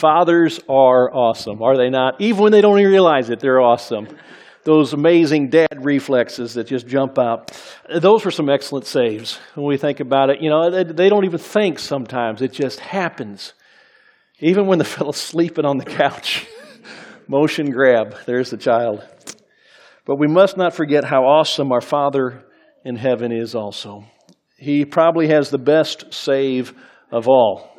Fathers are awesome, are they not? Even when they don't even realize it, they're awesome. Those amazing dad reflexes that just jump out. Those were some excellent saves when we think about it. You know, they, they don't even think sometimes, it just happens. Even when the fellow's sleeping on the couch, motion grab, there's the child. But we must not forget how awesome our Father in heaven is also. He probably has the best save of all.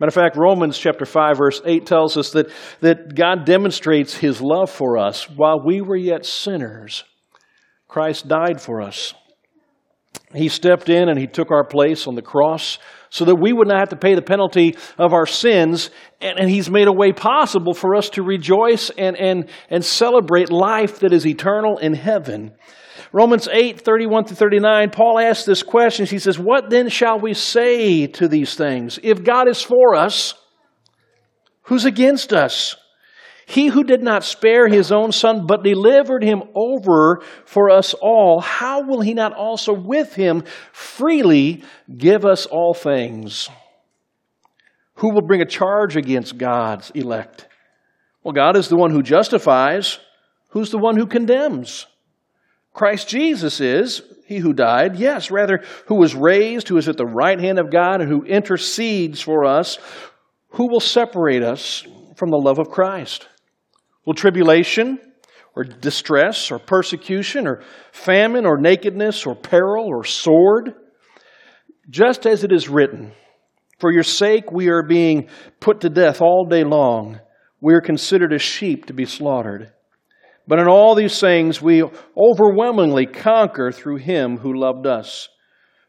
Matter of fact, Romans chapter 5, verse 8 tells us that, that God demonstrates his love for us while we were yet sinners. Christ died for us. He stepped in and he took our place on the cross so that we would not have to pay the penalty of our sins. And, and, he's made a way possible for us to rejoice and, and, and celebrate life that is eternal in heaven. Romans 8, 31 to 39, Paul asks this question. He says, What then shall we say to these things? If God is for us, who's against us? He who did not spare his own son, but delivered him over for us all, how will he not also with him freely give us all things? Who will bring a charge against God's elect? Well, God is the one who justifies. Who's the one who condemns? Christ Jesus is, he who died, yes, rather, who was raised, who is at the right hand of God, and who intercedes for us, who will separate us from the love of Christ? Will tribulation, or distress, or persecution, or famine, or nakedness, or peril, or sword? Just as it is written, For your sake we are being put to death all day long. We are considered as sheep to be slaughtered. But in all these things we overwhelmingly conquer through him who loved us.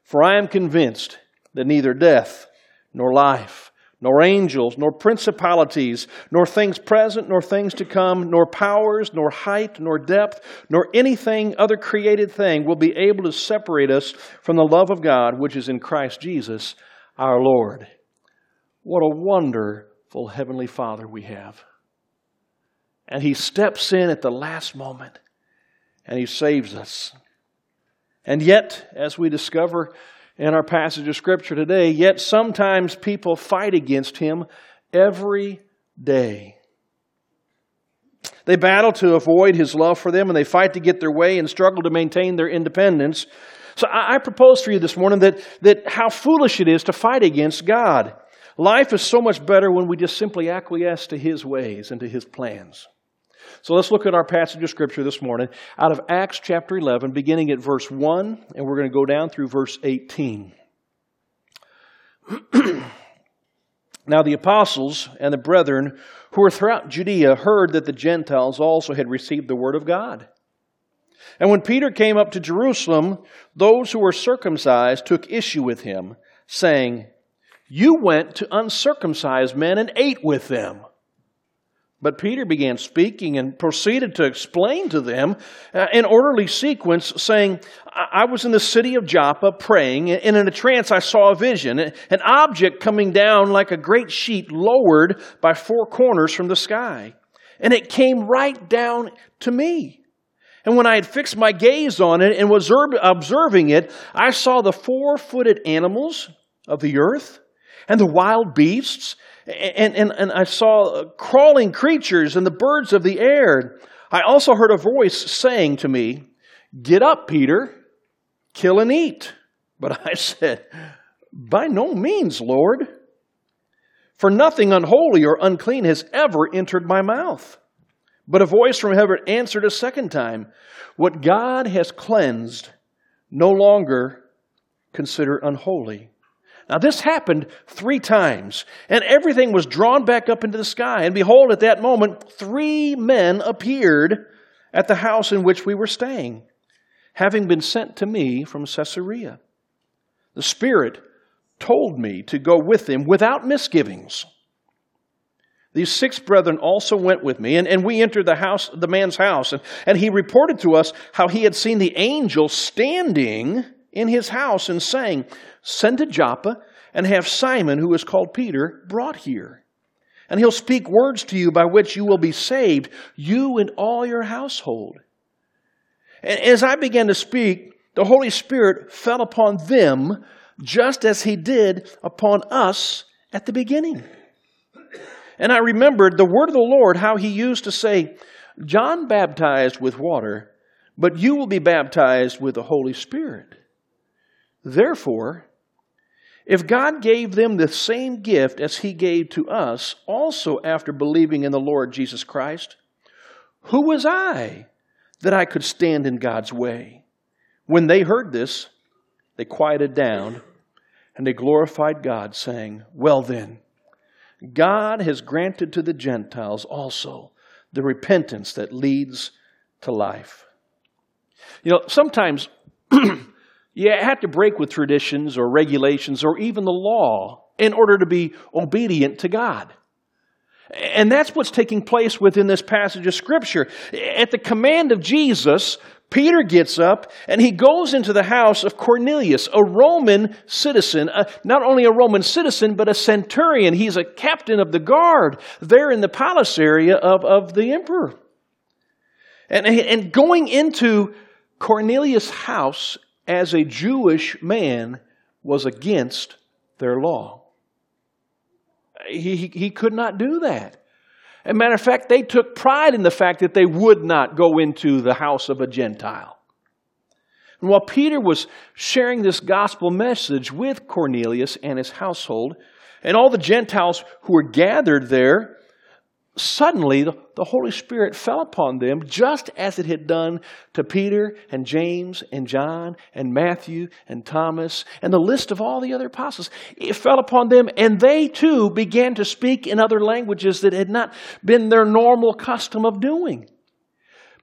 For I am convinced that neither death, nor life, nor angels, nor principalities, nor things present, nor things to come, nor powers, nor height, nor depth, nor anything other created thing will be able to separate us from the love of God which is in Christ Jesus our Lord. What a wonderful Heavenly Father we have. And he steps in at the last moment and he saves us. And yet, as we discover in our passage of Scripture today, yet sometimes people fight against him every day. They battle to avoid his love for them and they fight to get their way and struggle to maintain their independence. So I, I propose for you this morning that, that how foolish it is to fight against God. Life is so much better when we just simply acquiesce to his ways and to his plans. So let's look at our passage of Scripture this morning out of Acts chapter 11, beginning at verse 1, and we're going to go down through verse 18. now the apostles and the brethren who were throughout Judea heard that the Gentiles also had received the word of God. And when Peter came up to Jerusalem, those who were circumcised took issue with him, saying, You went to uncircumcised men and ate with them. But Peter began speaking and proceeded to explain to them uh, in orderly sequence, saying, I was in the city of Joppa praying, and in a trance I saw a vision, an object coming down like a great sheet lowered by four corners from the sky. And it came right down to me. And when I had fixed my gaze on it and was observing it, I saw the four footed animals of the earth and the wild beasts and, and, and I saw crawling creatures and the birds of the air. I also heard a voice saying to me, Get up, Peter, kill and eat. But I said, By no means, Lord. For nothing unholy or unclean has ever entered my mouth. But a voice from heaven answered a second time, What God has cleansed, no longer consider unholy. Now, this happened three times, and everything was drawn back up into the sky. And behold, at that moment, three men appeared at the house in which we were staying, having been sent to me from Caesarea. The Spirit told me to go with them without misgivings. These six brethren also went with me, and, and we entered the house, the man's house, and, and he reported to us how he had seen the angel standing in his house and saying, Send to Joppa and have Simon, who is called Peter, brought here. And he'll speak words to you by which you will be saved, you and all your household. And as I began to speak, the Holy Spirit fell upon them just as he did upon us at the beginning. And I remembered the word of the Lord, how he used to say, John baptized with water, but you will be baptized with the Holy Spirit. Therefore, if God gave them the same gift as he gave to us, also after believing in the Lord Jesus Christ, who was I that I could stand in God's way? When they heard this, they quieted down and they glorified God, saying, Well then, God has granted to the Gentiles also the repentance that leads to life. You know, sometimes you have to break with traditions or regulations or even the law in order to be obedient to God. And that's what's taking place within this passage of Scripture. At the command of Jesus, Peter gets up and he goes into the house of Cornelius, a Roman citizen, uh, not only a Roman citizen, but a centurion. He's a captain of the guard there in the palace area of, of the emperor. And, and going into Cornelius' house as a Jewish man was against their law. He, he, could not do that. As a matter of fact, they took pride in the fact that they would not go into the house of a Gentile. And while Peter was sharing this gospel message with Cornelius and his household, and all the Gentiles who were gathered there, suddenly the, Holy Spirit fell upon them just as it had done to Peter and James and John and Matthew and Thomas and the list of all the other apostles. It fell upon them and they too began to speak in other languages that had not been their normal custom of doing.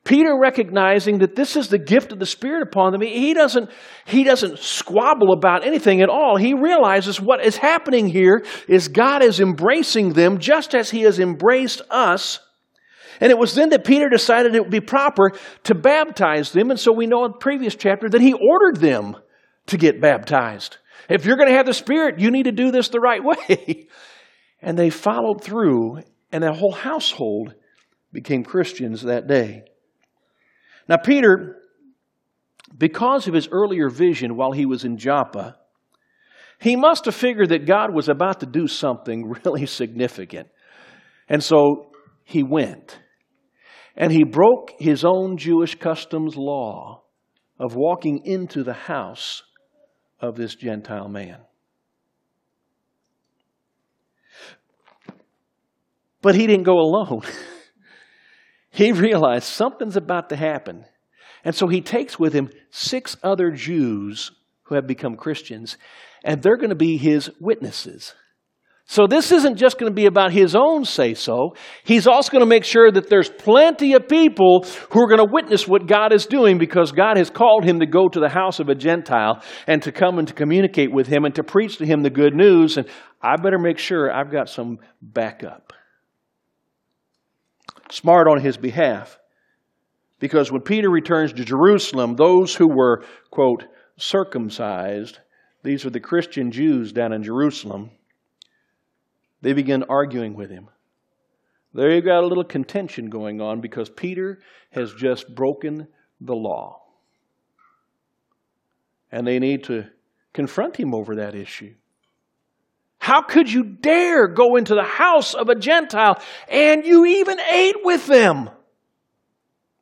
Peter recognizing that this is the gift of the Spirit upon them, he doesn't, he doesn't squabble about anything at all. He realizes what is happening here is God is embracing them just as he has embraced us. And it was then that Peter decided it would be proper to baptize them. And so we know in the previous chapter that he ordered them to get baptized. If you're going to have the Spirit, you need to do this the right way. and they followed through, and the whole household became Christians that day. Now, Peter, because of his earlier vision while he was in Joppa, he must have figured that God was about to do something really significant. And so he went. And he broke his own Jewish customs law of walking into the house of this Gentile man. But he didn't go alone. he realized something's about to happen. And so he takes with him six other Jews who have become Christians, and they're going to be his witnesses. So this isn't just going to be about his own say so. He's also going to make sure that there's plenty of people who are going to witness what God is doing because God has called him to go to the house of a Gentile and to come and to communicate with him and to preach to him the good news. And I better make sure I've got some backup smart on his behalf. Because when Peter returns to Jerusalem, those who were, quote, circumcised, these are the Christian Jews down in Jerusalem, they begin arguing with him. There you've got a little contention going on because Peter has just broken the law. And they need to confront him over that issue. How could you dare go into the house of a Gentile and you even ate with them?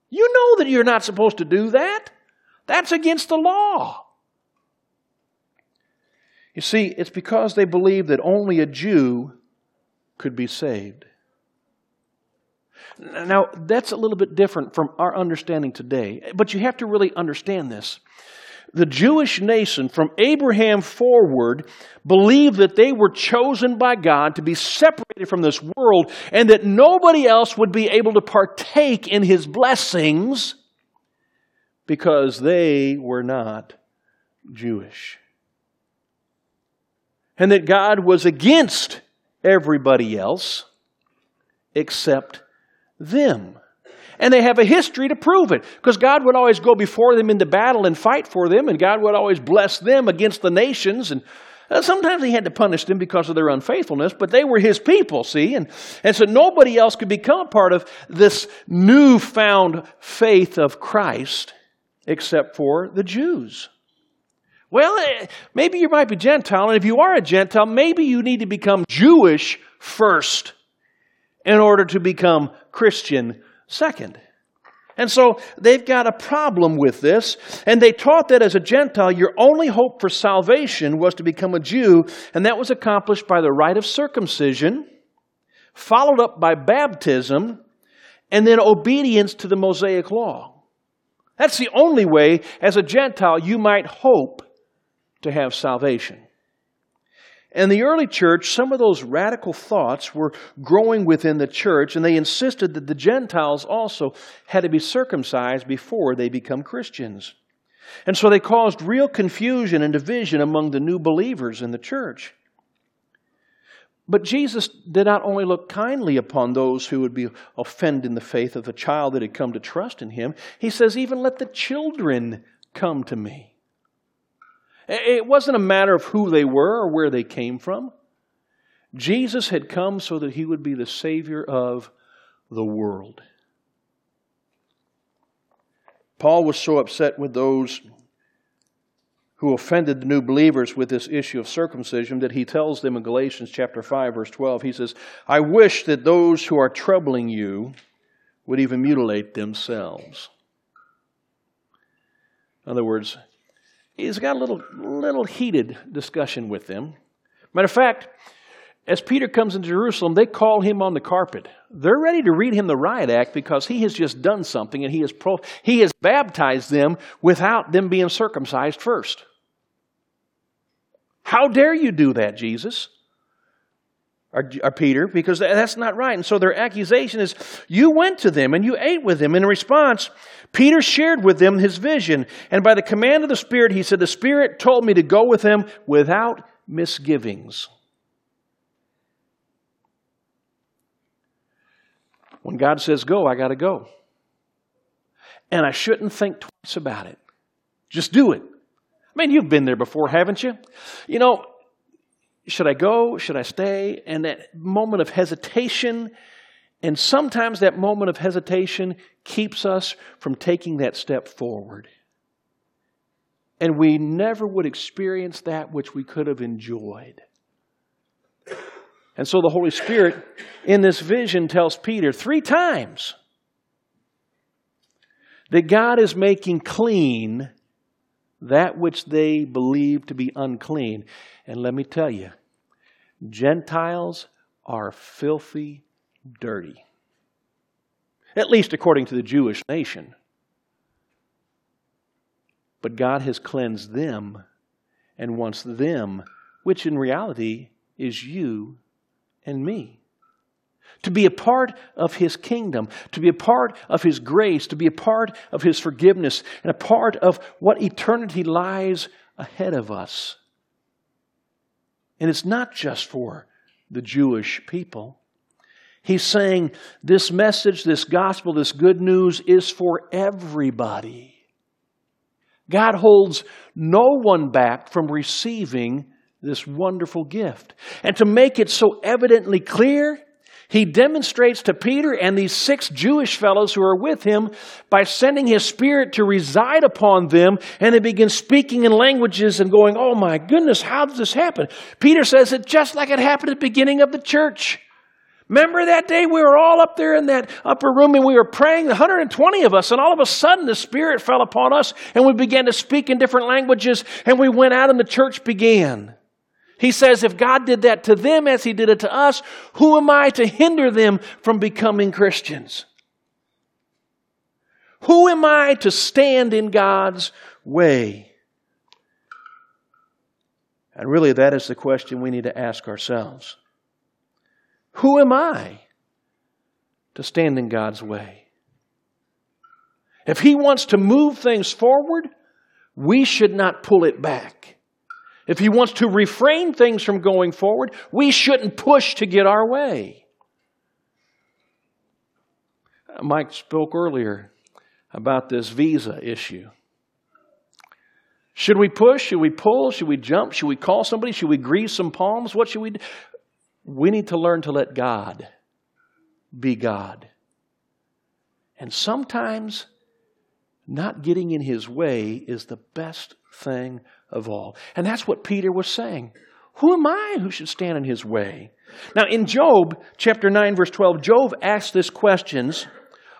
You know that you're not supposed to do that. That's against the law. You see, it's because they believe that only a Jew could be saved. Now, that's a little bit different from our understanding today, but you have to really understand this the Jewish nation from Abraham forward believed that they were chosen by God to be separated from this world and that nobody else would be able to partake in his blessings because they were not Jewish. And that God was against everybody else except them. And they have a history to prove it because God would always go before them into battle and fight for them, and God would always bless them against the nations. And uh, sometimes he had to punish them because of their unfaithfulness, but they were his people, see? And, and so nobody else could become part of this newfound faith of Christ except for the Jews. Well, eh, maybe you might be Gentile, and if you are a Gentile, maybe you need to become Jewish first in order to become Christian second. And so they've got a problem with this. And they taught that as a Gentile, your only hope for salvation was to become a Jew, and that was accomplished by the rite of circumcision, followed up by baptism, and then obedience to the Mosaic law. That's the only way, as a Gentile, you might hope to have salvation. In the early church, some of those radical thoughts were growing within the church, and they insisted that the Gentiles also had to be circumcised before they become Christians. And so they caused real confusion and division among the new believers in the church. But Jesus did not only look kindly upon those who would be offended in the faith of the child that had come to trust in him, he says, Even let the children come to me. It wasn't a matter of who they were or where they came from. Jesus had come so that he would be the Savior of the world. Paul was so upset with those who offended the new believers with this issue of circumcision that he tells them in Galatians chapter 5 verse 12 he says I wish that those who are troubling you would even mutilate themselves in other words he's got a little, little heated discussion with them. Matter of fact, as Peter comes into Jerusalem, they call him on the carpet. They're ready to read him the riot act because he has just done something and he has, pro- he has baptized them without them being circumcised first. How dare you do that, Jesus? Or, or, Peter, because that's not right. And so their accusation is, you went to them and you ate with them. In response, Peter shared with them his vision. And by the command of the Spirit, he said, The Spirit told me to go with them without misgivings. When God says go, I got to go. And I shouldn't think twice about it. Just do it. I mean, you've been there before, haven't you? You know, should I go? Should I stay? And that moment of hesitation, and sometimes that moment of hesitation keeps us from taking that step forward. And we never would experience that which we could have enjoyed. And so the Holy Spirit in this vision tells Peter three times that God is making clean that which they believe to be unclean. And let me tell you, Gentiles are filthy dirty. At least according to the Jewish nation. But God has cleansed them and wants them, which in reality is you and me. To be a part of His kingdom, to be a part of His grace, to be a part of His forgiveness, and a part of what eternity lies ahead of us. And it's not just for the Jewish people. He's saying this message, this gospel, this good news is for everybody. God holds no one back from receiving this wonderful gift. And to make it so evidently clear, he demonstrates to Peter and these six Jewish fellows who are with him by sending his spirit to reside upon them, and they begin speaking in languages and going, Oh my goodness, how does this happen? Peter says it just like it happened at the beginning of the church. Remember that day we were all up there in that upper room and we were praying, 120 of us, and all of a sudden the Spirit fell upon us and we began to speak in different languages and we went out and the church began. He says, if God did that to them as He did it to us, who am I to hinder them from becoming Christians? Who am I to stand in God's way? And really, that is the question we need to ask ourselves. Who am I to stand in God's way? If He wants to move things forward, we should not pull it back. If he wants to refrain things from going forward, we shouldn't push to get our way. Mike spoke earlier about this visa issue. Should we push? Should we pull? Should we jump? Should we call somebody? Should we grease some palms? What should we do? We need to learn to let God be God. And sometimes not getting in His way is the best thing of all. And that's what Peter was saying. Who am I who should stand in his way? Now, in Job chapter 9, verse 12, Job asks this questions.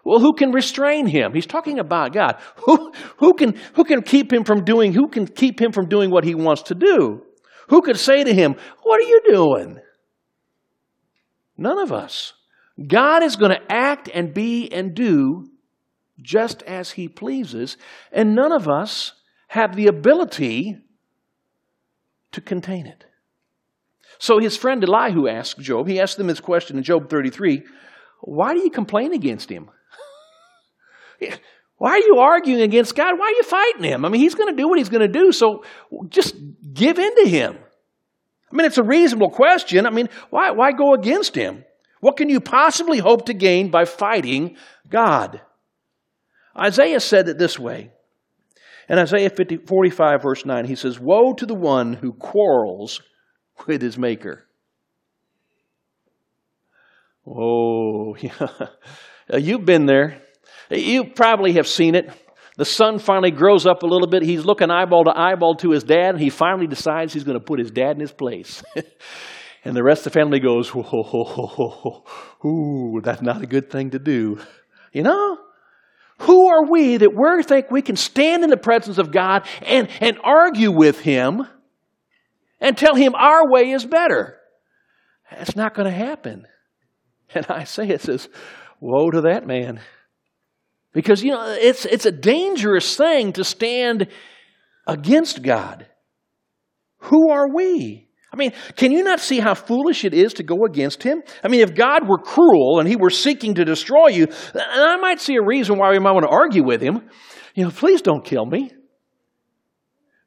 Well, who can restrain him? He's talking about God. Who, who, can, who can keep him from doing, who can keep him from doing what he wants to do? Who could say to him, What are you doing? None of us. God is going to act and be and do just as he pleases, and none of us have the ability to contain it. So his friend Elihu asked Job, he asked him this question in Job 33 Why do you complain against him? Why are you arguing against God? Why are you fighting him? I mean, he's going to do what he's going to do, so just give in to him. I mean, it's a reasonable question. I mean, why, why go against him? What can you possibly hope to gain by fighting God? Isaiah said it this way. In Isaiah 50, 45, verse 9, he says, Woe to the one who quarrels with his maker. Oh, yeah. You've been there. You probably have seen it. The son finally grows up a little bit. He's looking eyeball to eyeball to his dad, and he finally decides he's going to put his dad in his place. and the rest of the family goes, whoa, whoa, whoa, whoa, Ooh, that's not a good thing to do. You know? Who are we that we think we can stand in the presence of God and, and argue with Him and tell Him our way is better? That's not going to happen. And I say it says, woe to that man. Because, you know, it's, it's a dangerous thing to stand against God. Who are we? I mean, can you not see how foolish it is to go against him? I mean, if God were cruel and he were seeking to destroy you, I might see a reason why we might want to argue with him. You know, please don't kill me.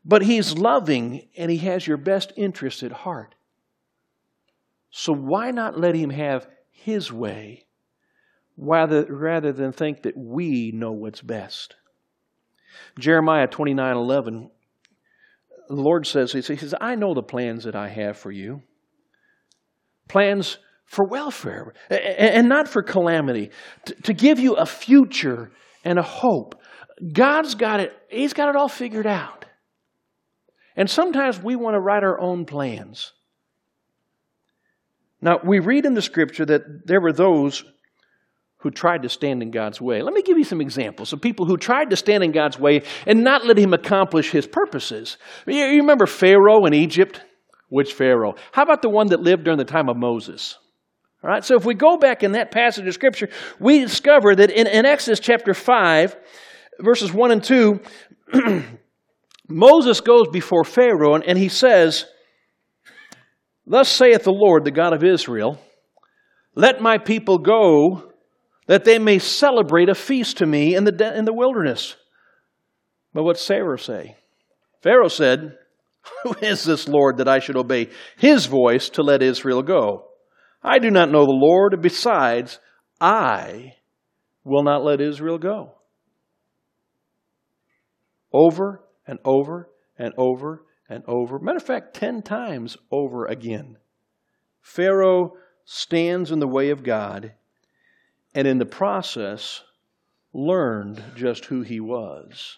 But he's loving and he has your best interest at heart. So why not let him have his way rather, rather than think that we know what's best? Jeremiah 29 11 the Lord says, He says, I know the plans that I have for you. Plans for welfare and not for calamity, to give you a future and a hope. God's got it, He's got it all figured out. And sometimes we want to write our own plans. Now, we read in the scripture that there were those who tried to stand in God's way. Let me give you some examples of people who tried to stand in God's way and not let him accomplish his purposes. You remember Pharaoh in Egypt? Which Pharaoh? How about the one that lived during the time of Moses? All right, so if we go back in that passage of Scripture, we discover that in, in Exodus chapter 5, verses 1 and 2, Moses goes before Pharaoh and, and he says, Thus saith the Lord, the God of Israel, Let my people go that they may celebrate a feast to me in the, de- in the wilderness. But what's Pharaoh say? Pharaoh said, Who is this Lord that I should obey his voice to let Israel go? I do not know the Lord, besides, I will not let Israel go. Over and over and over and over. Matter of fact, ten times over again. Pharaoh stands in the way of God and in the process learned just who he was.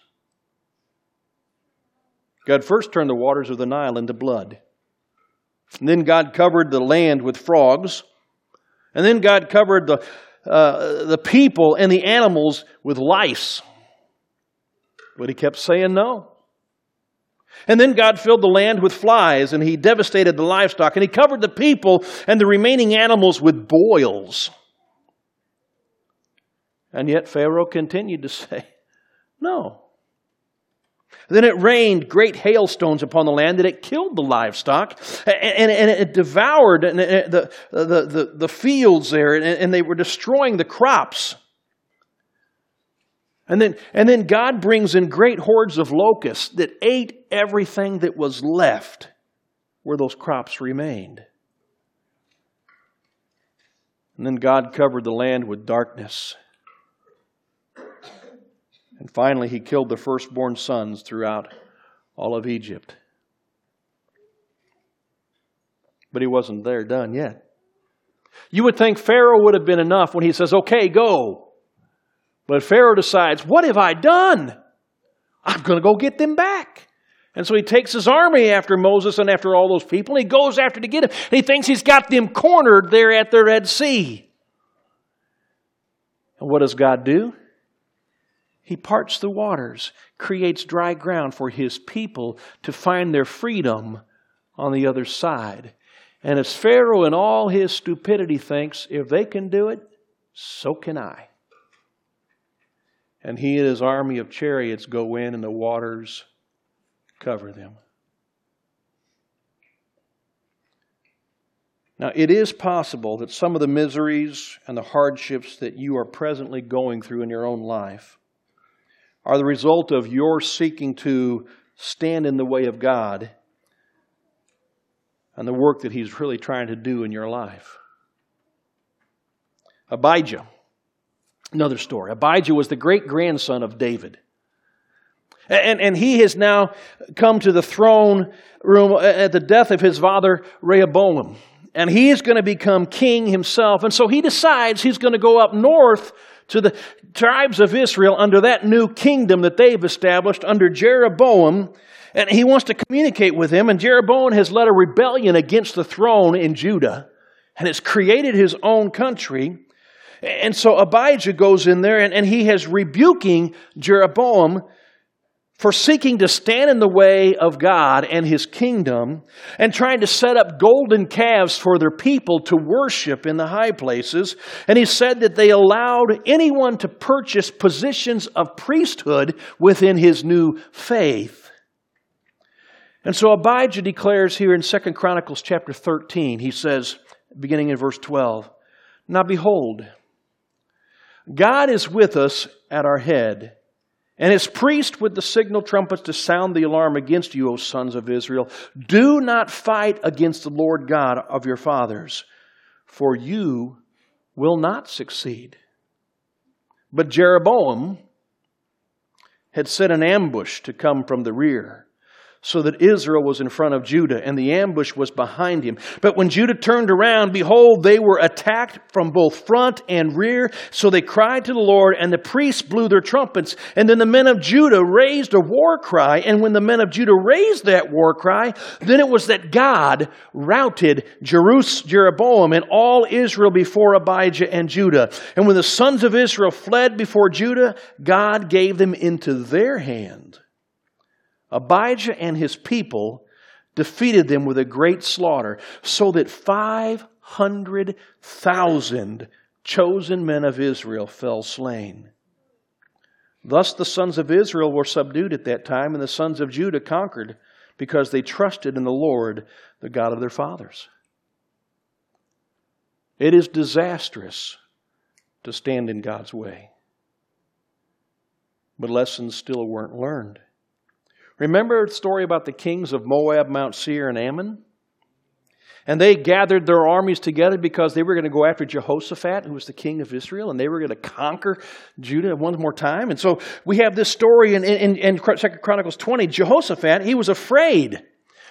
God first turned the waters of the Nile into blood. And then God covered the land with frogs. And then God covered the, uh, the people and the animals with lice. But he kept saying no. And then God filled the land with flies, and he devastated the livestock, and he covered the people and the remaining animals with boils. And yet Pharaoh continued to say, No. Then it rained great hailstones upon the land that it killed the livestock and, and it devoured the, the, the, the fields there and they were destroying the crops. And then, and then God brings in great hordes of locusts that ate everything that was left where those crops remained. And then God covered the land with darkness and finally, he killed the firstborn sons throughout all of Egypt. But he wasn't there done yet. You would think Pharaoh would have been enough when he says, okay, go. But Pharaoh decides, what have I done? I'm going to go get them back. And so he takes his army after Moses and after all those people. And he goes after to get him. And he thinks he's got them cornered there at the Red Sea. And what does God do? He parts the waters, creates dry ground for his people to find their freedom on the other side. And as Pharaoh in all his stupidity thinks, if they can do it, so can I. And he and his army of chariots go in, and the waters cover them. Now, it is possible that some of the miseries and the hardships that you are presently going through in your own life are the result of your seeking to stand in the way of God and the work that He's really trying to do in your life. Abijah, another story. Abijah was the great grandson of David. And, and he has now come to the throne room at the death of his father Rehoboam. And he is going to become king himself. And so he decides he's going to go up north to the tribes of Israel under that new kingdom that they've established under Jeroboam. And he wants to communicate with him. And Jeroboam has led a rebellion against the throne in Judah and has created his own country. And so Abijah goes in there and, and he has rebuking Jeroboam for seeking to stand in the way of God and His kingdom and trying to set up golden calves for their people to worship in the high places. And he said that they allowed anyone to purchase positions of priesthood within his new faith. And so Abijah declares here in 2 Chronicles chapter 13, he says, beginning in verse 12, Now behold, God is with us at our head and his priest with the signal trumpets to sound the alarm against you, O sons of Israel. Do not fight against the Lord God of your fathers, for you will not succeed. But Jeroboam had set an ambush to come from the rear so that Israel was in front of Judah, and the ambush was behind him. But when Judah turned around, behold, they were attacked from both front and rear. So they cried to the Lord, and the priests blew their trumpets. And then the men of Judah raised a war cry. And when the men of Judah raised that war cry, then it was that God routed Jeroboam and all Israel before Abijah and Judah. And when the sons of Israel fled before Judah, God gave them into their hand. Abijah and his people defeated them with a great slaughter, so that 500,000 chosen men of Israel fell slain. Thus the sons of Israel were subdued at that time, and the sons of Judah conquered because they trusted in the Lord, the God of their fathers. It is disastrous to stand in God's way. But lessons still weren't learned. Remember the story about the kings of Moab, Mount Seir, and Ammon? And they gathered their armies together because they were going to go after Jehoshaphat, who was the king of Israel, and they were going to conquer Judah one more time. And so we have this story in, in, in 2 Chronicles 20. Jehoshaphat, he was afraid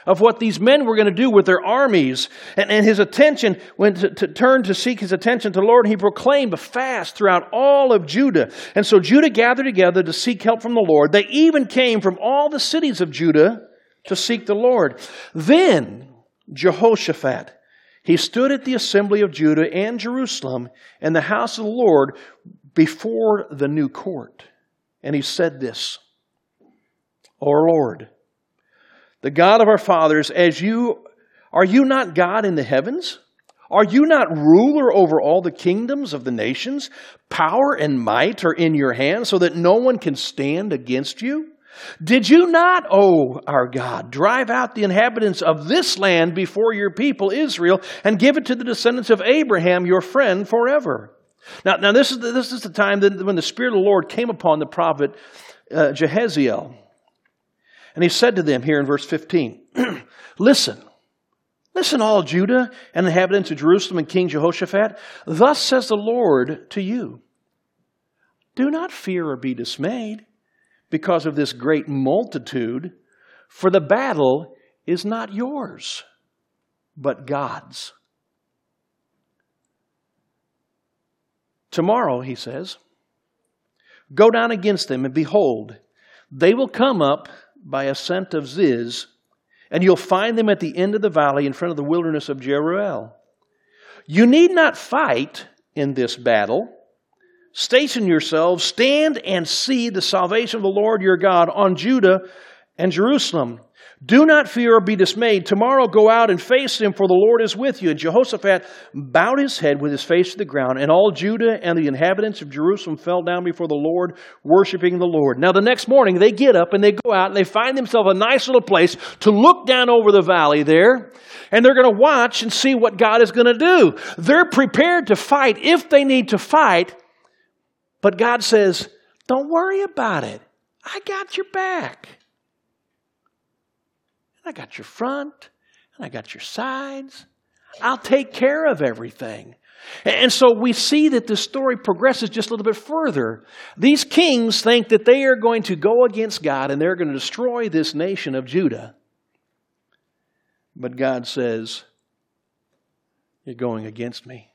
of what these men were going to do with their armies. And, and his attention went to, to turn to seek his attention to the Lord. And he proclaimed a fast throughout all of Judah. And so Judah gathered together to seek help from the Lord. They even came from all the cities of Judah to seek the Lord. Then Jehoshaphat, he stood at the assembly of Judah and Jerusalem and the house of the Lord before the new court. And he said this, O Lord, the God of our fathers, as you are you not God in the heavens? Are you not ruler over all the kingdoms of the nations? Power and might are in your hand so that no one can stand against you? Did you not, O our God, drive out the inhabitants of this land before your people Israel and give it to the descendants of Abraham, your friend, forever? Now, now this, is the, this is the time that when the Spirit of the Lord came upon the prophet uh, Jahaziel. And he said to them here in verse 15, Listen, listen, all Judah and the inhabitants of Jerusalem and King Jehoshaphat. Thus says the Lord to you Do not fear or be dismayed because of this great multitude, for the battle is not yours, but God's. Tomorrow, he says, go down against them, and behold, they will come up by ascent of Ziz, and you'll find them at the end of the valley in front of the wilderness of Jeruel. You need not fight in this battle. Station yourselves, stand and see the salvation of the Lord your God on Judah and Jerusalem. Do not fear or be dismayed. Tomorrow go out and face him, for the Lord is with you. And Jehoshaphat bowed his head with his face to the ground, and all Judah and the inhabitants of Jerusalem fell down before the Lord, worshiping the Lord. Now, the next morning, they get up and they go out and they find themselves a nice little place to look down over the valley there, and they're going to watch and see what God is going to do. They're prepared to fight if they need to fight, but God says, Don't worry about it. I got your back. I got your front, and I got your sides. I'll take care of everything. And so we see that the story progresses just a little bit further. These kings think that they are going to go against God and they're going to destroy this nation of Judah. But God says, You're going against me.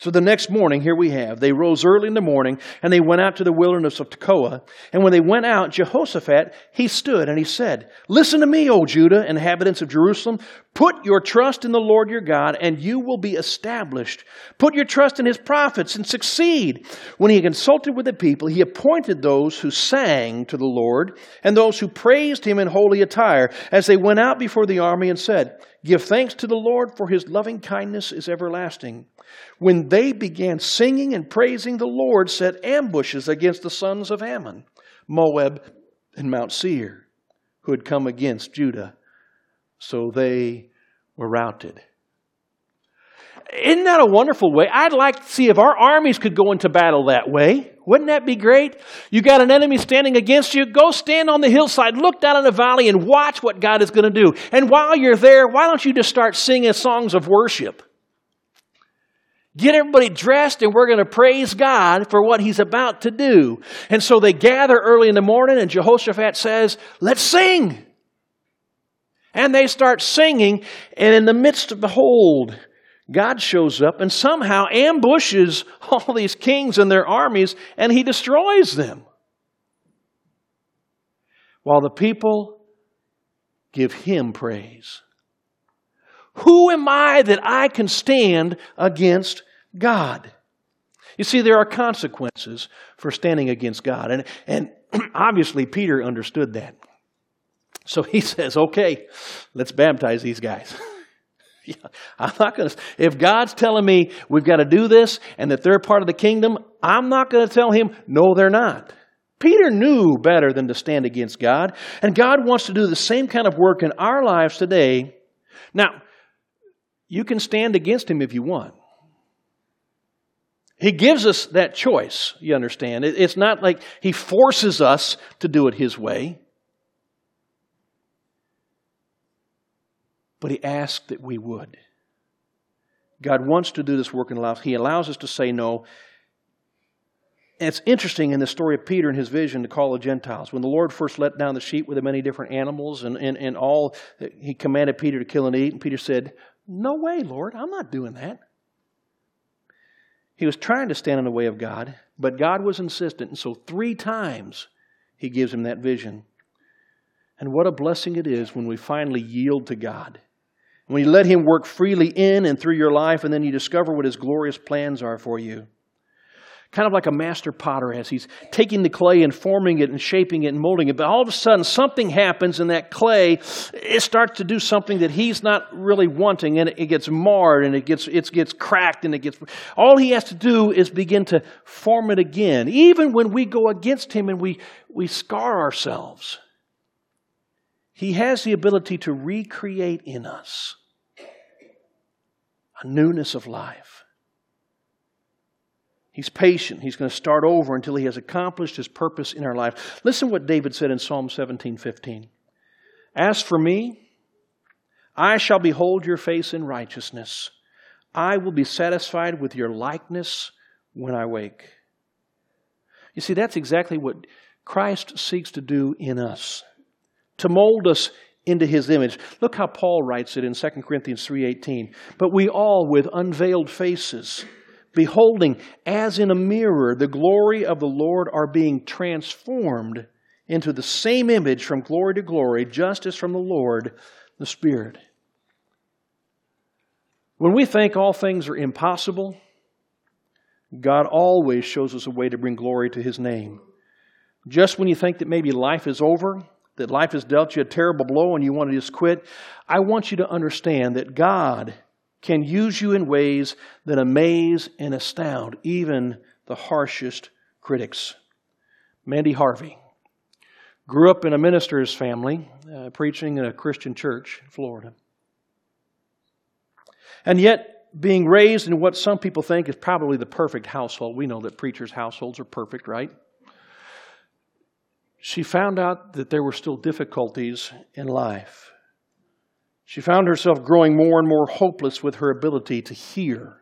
So the next morning, here we have, they rose early in the morning and they went out to the wilderness of Tekoa. And when they went out, Jehoshaphat, he stood and he said, Listen to me, O Judah, inhabitants of Jerusalem. Put your trust in the Lord your God and you will be established. Put your trust in his prophets and succeed. When he consulted with the people, he appointed those who sang to the Lord and those who praised him in holy attire as they went out before the army and said, Give thanks to the Lord, for his loving kindness is everlasting. When they began singing and praising, the Lord set ambushes against the sons of Ammon, Moab, and Mount Seir, who had come against Judah. So they were routed. Isn't that a wonderful way? I'd like to see if our armies could go into battle that way. Wouldn't that be great? You got an enemy standing against you, go stand on the hillside, look down in the valley, and watch what God is going to do. And while you're there, why don't you just start singing songs of worship? Get everybody dressed, and we're going to praise God for what He's about to do. And so they gather early in the morning, and Jehoshaphat says, Let's sing. And they start singing, and in the midst of, behold, God shows up and somehow ambushes all these kings and their armies and he destroys them. While the people give him praise. Who am I that I can stand against God? You see, there are consequences for standing against God. And, and obviously, Peter understood that. So he says, okay, let's baptize these guys. Yeah, I'm not going to. If God's telling me we've got to do this and that they're part of the kingdom, I'm not going to tell him, no, they're not. Peter knew better than to stand against God, and God wants to do the same kind of work in our lives today. Now, you can stand against him if you want. He gives us that choice, you understand. It's not like he forces us to do it his way. But He asked that we would. God wants to do this work in life. He allows us to say no. And it's interesting in the story of Peter and his vision to call the Gentiles. When the Lord first let down the sheep with the many different animals and, and, and all, he commanded Peter to kill and eat. And Peter said, No way, Lord, I'm not doing that. He was trying to stand in the way of God, but God was insistent. And so three times he gives him that vision. And what a blessing it is when we finally yield to God when you let Him work freely in and through your life, and then you discover what His glorious plans are for you. Kind of like a master potter as he's taking the clay and forming it and shaping it and molding it. But all of a sudden, something happens, and that clay it starts to do something that he's not really wanting, and it gets marred and it gets it gets cracked and it gets. All he has to do is begin to form it again. Even when we go against him and we we scar ourselves, he has the ability to recreate in us a newness of life. He's patient. He's going to start over until he has accomplished his purpose in our life. Listen what David said in Psalm 17 15. As for me, I shall behold your face in righteousness. I will be satisfied with your likeness when I wake. You see, that's exactly what Christ seeks to do in us to mold us into his image. Look how Paul writes it in 2 Corinthians 3:18. But we all with unveiled faces beholding as in a mirror the glory of the Lord are being transformed into the same image from glory to glory, just as from the Lord, the Spirit. When we think all things are impossible, God always shows us a way to bring glory to His name. Just when you think that maybe life is over, that life has dealt you a terrible blow and you want to just quit, I want you to understand that God can use you in ways that amaze and astound even the harshest critics. Mandy Harvey grew up in a minister's family, uh, preaching in a Christian church in Florida. And yet, being raised in what some people think is probably the perfect household, we know that preachers' households are perfect, right? She found out that there were still difficulties in life. She found herself growing more and more hopeless with her ability to hear.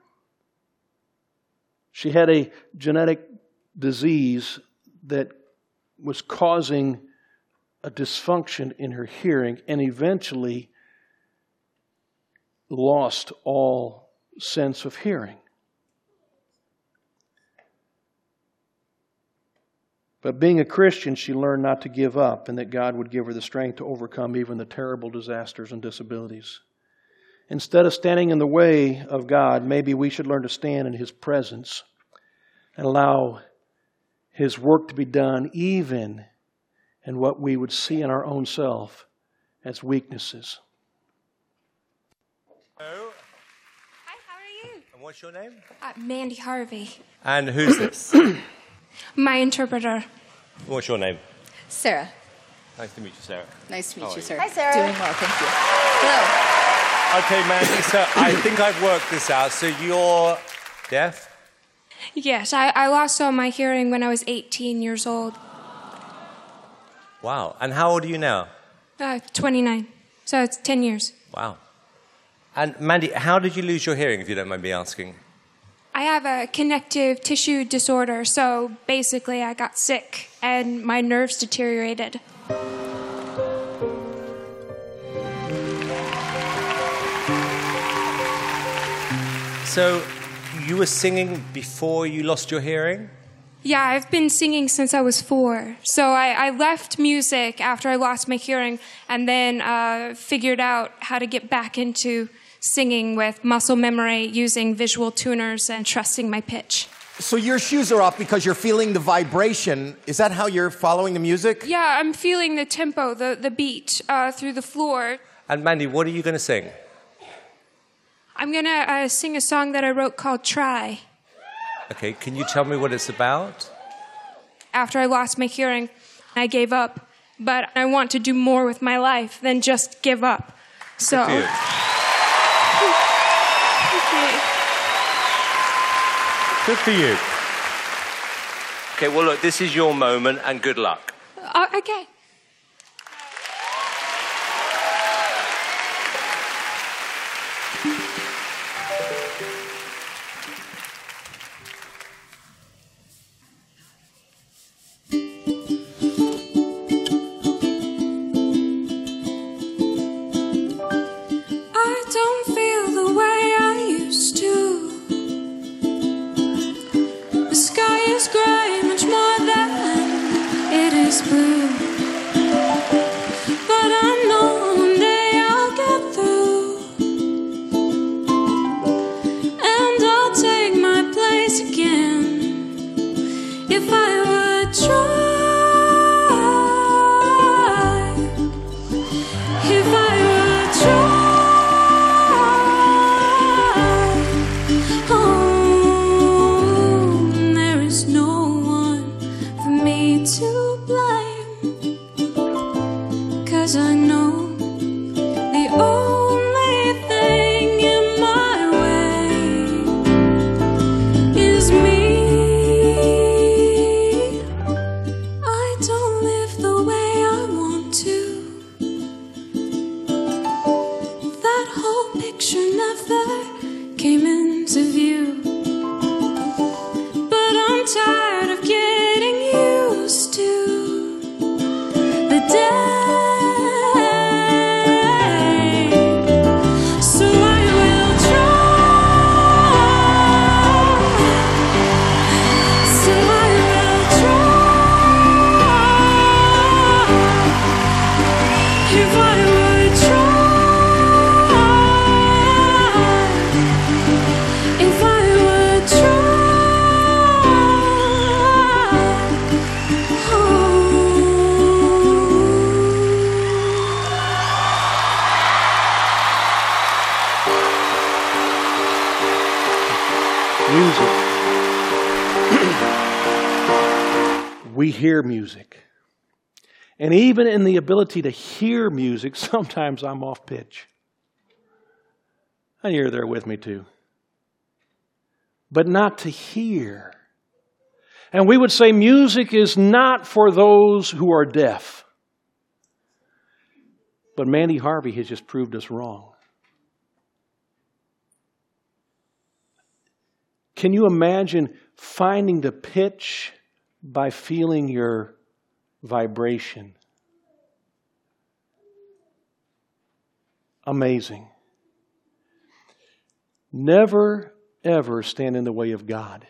She had a genetic disease that was causing a dysfunction in her hearing and eventually lost all sense of hearing. But being a Christian, she learned not to give up and that God would give her the strength to overcome even the terrible disasters and disabilities. Instead of standing in the way of God, maybe we should learn to stand in His presence and allow His work to be done even in what we would see in our own self as weaknesses. Hello. Hi, how are you? And what's your name? Uh, Mandy Harvey, And who's this? my interpreter. what's your name? Sarah. Nice to meet you, Sarah. Nice to meet How you, you? Sarah. Hi, Sarah. Doing well, thank you. Hello. Okay, Mandy, so I think I've worked this out. So you're deaf? Yes, I, I lost all my hearing when I was 18 years old. Wow. And how old are you now? Uh, 29. So it's 10 years. Wow. And Mandy, how did you lose your hearing, if you don't mind me asking? I have a connective tissue disorder, so basically I got sick and my nerves deteriorated. So you were singing before you lost your hearing? Yeah, I've been singing since I was four. So I, I left music after I lost my hearing and then uh, figured out how to get back into singing with muscle memory using visual tuners and trusting my pitch. So your shoes are off because you're feeling the vibration. Is that how you're following the music? Yeah, I'm feeling the tempo, the, the beat uh, through the floor. And Mandy, what are you going to sing? I'm gonna uh, sing a song that I wrote called Try. Okay, can you tell me what it's about? After I lost my hearing, I gave up. But I want to do more with my life than just give up. So. Good for you. Good for you. Okay, well, look, this is your moment, and good luck. Uh, okay. Ability to hear music, sometimes I'm off pitch. And you're there with me too. But not to hear. And we would say music is not for those who are deaf. But Mandy Harvey has just proved us wrong. Can you imagine finding the pitch by feeling your vibration? Amazing. Never, ever stand in the way of God.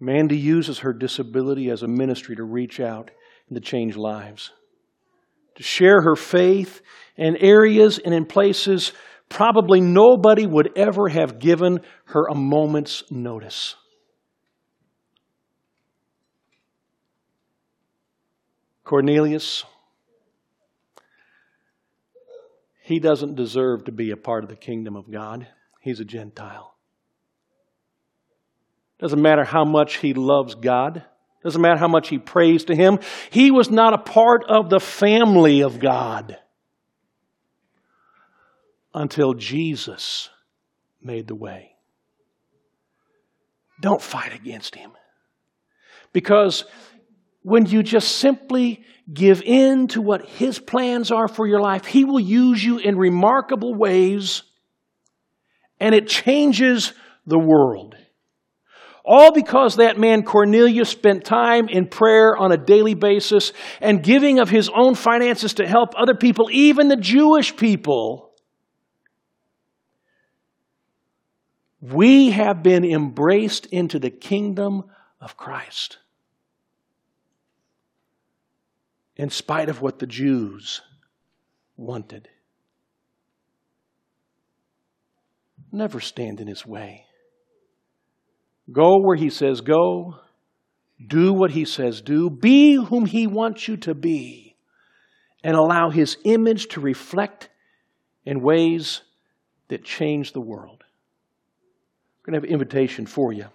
Mandy uses her disability as a ministry to reach out and to change lives, to share her faith in areas and in places probably nobody would ever have given her a moment's notice. Cornelius, he doesn't deserve to be a part of the kingdom of God. He's a Gentile. Doesn't matter how much he loves God. Doesn't matter how much he prays to him. He was not a part of the family of God until Jesus made the way. Don't fight against him. Because when you just simply give in to what his plans are for your life, he will use you in remarkable ways and it changes the world. All because that man Cornelius spent time in prayer on a daily basis and giving of his own finances to help other people, even the Jewish people. We have been embraced into the kingdom of Christ. In spite of what the Jews wanted. Never stand in his way. Go where he says go. Do what he says do. Be whom he wants you to be. And allow his image to reflect in ways that change the world. I'm going to have an invitation for you.